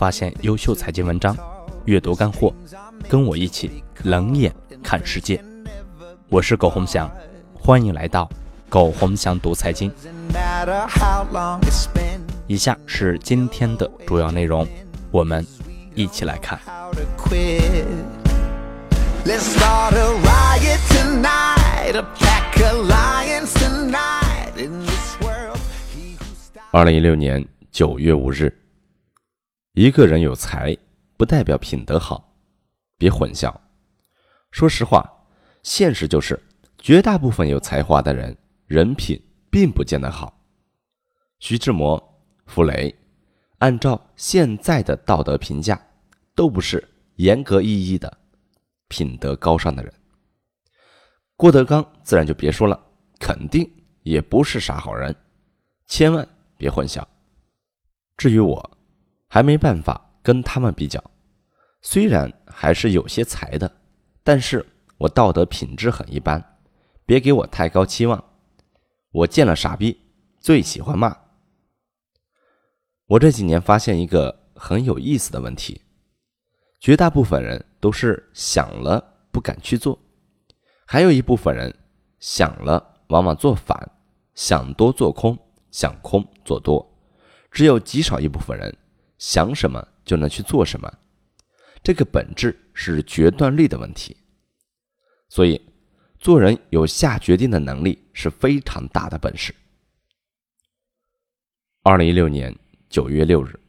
发现优秀财经文章，阅读干货，跟我一起冷眼看世界。我是苟洪翔，欢迎来到苟洪翔读财经。以下是今天的主要内容，我们一起来看。二零一六年九月五日，一个人有才不代表品德好，别混淆。说实话，现实就是绝大部分有才华的人人品并不见得好。徐志摩、傅雷，按照现在的道德评价，都不是严格意义的品德高尚的人。郭德纲自然就别说了，肯定也不是啥好人，千万。别混淆。至于我，还没办法跟他们比较。虽然还是有些才的，但是我道德品质很一般。别给我太高期望。我见了傻逼，最喜欢骂。我这几年发现一个很有意思的问题：绝大部分人都是想了不敢去做，还有一部分人想了往往做反，想多做空。想空做多，只有极少一部分人想什么就能去做什么，这个本质是决断力的问题。所以，做人有下决定的能力是非常大的本事。二零一六年九月六日，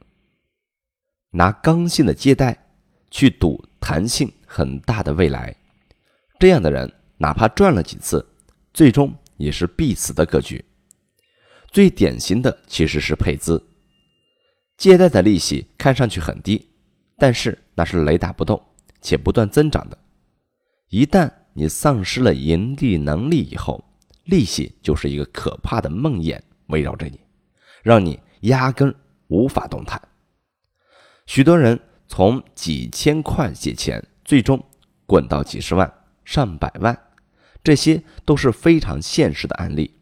拿刚性的借贷去赌弹性很大的未来，这样的人哪怕赚了几次，最终也是必死的格局。最典型的其实是配资，借贷的利息看上去很低，但是那是雷打不动且不断增长的。一旦你丧失了盈利能力以后，利息就是一个可怕的梦魇围绕着你，让你压根无法动弹。许多人从几千块借钱，最终滚到几十万、上百万，这些都是非常现实的案例，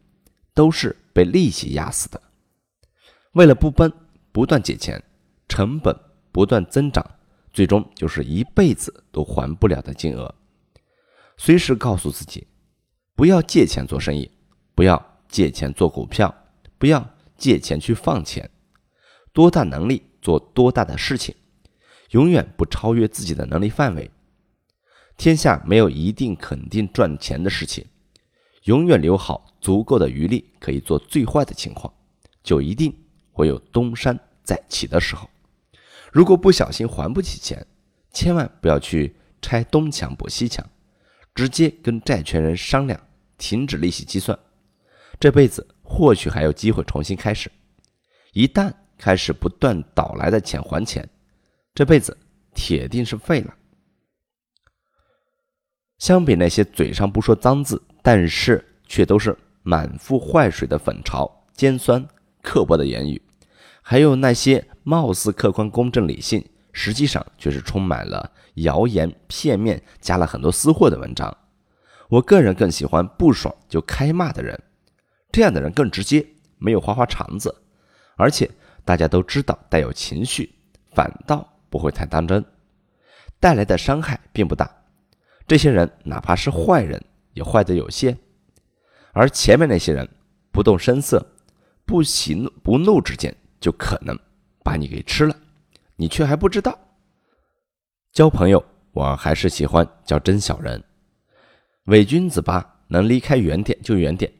都是。被利息压死的，为了不崩，不断借钱，成本不断增长，最终就是一辈子都还不了的金额。随时告诉自己，不要借钱做生意，不要借钱做股票，不要借钱去放钱。多大能力做多大的事情，永远不超越自己的能力范围。天下没有一定肯定赚钱的事情。永远留好足够的余力，可以做最坏的情况，就一定会有东山再起的时候。如果不小心还不起钱，千万不要去拆东墙补西墙，直接跟债权人商量停止利息计算。这辈子或许还有机会重新开始。一旦开始不断倒来的钱还钱，这辈子铁定是废了。相比那些嘴上不说脏字。但是却都是满腹坏水的粉嘲、尖酸、刻薄的言语，还有那些貌似客观、公正、理性，实际上却是充满了谣言、片面，加了很多私货的文章。我个人更喜欢不爽就开骂的人，这样的人更直接，没有花花肠子，而且大家都知道带有情绪，反倒不会太当真，带来的伤害并不大。这些人哪怕是坏人。也坏得有限，而前面那些人不动声色、不喜怒不怒之间，就可能把你给吃了，你却还不知道。交朋友，我还是喜欢交真小人，伪君子吧，能离开远点就远点。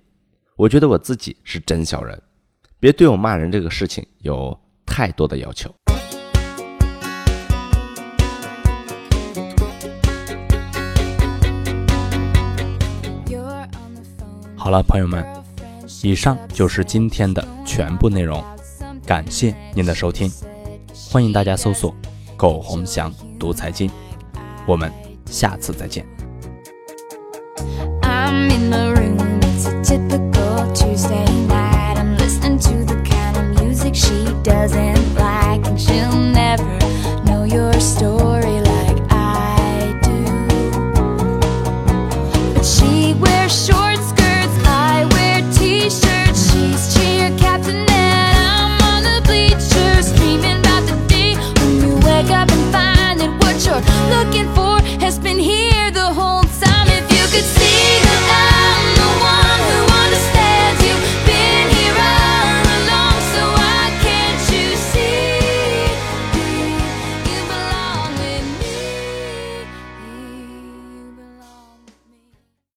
我觉得我自己是真小人，别对我骂人这个事情有太多的要求。好了，朋友们，以上就是今天的全部内容，感谢您的收听，欢迎大家搜索“苟洪祥读财经”，我们下次再见。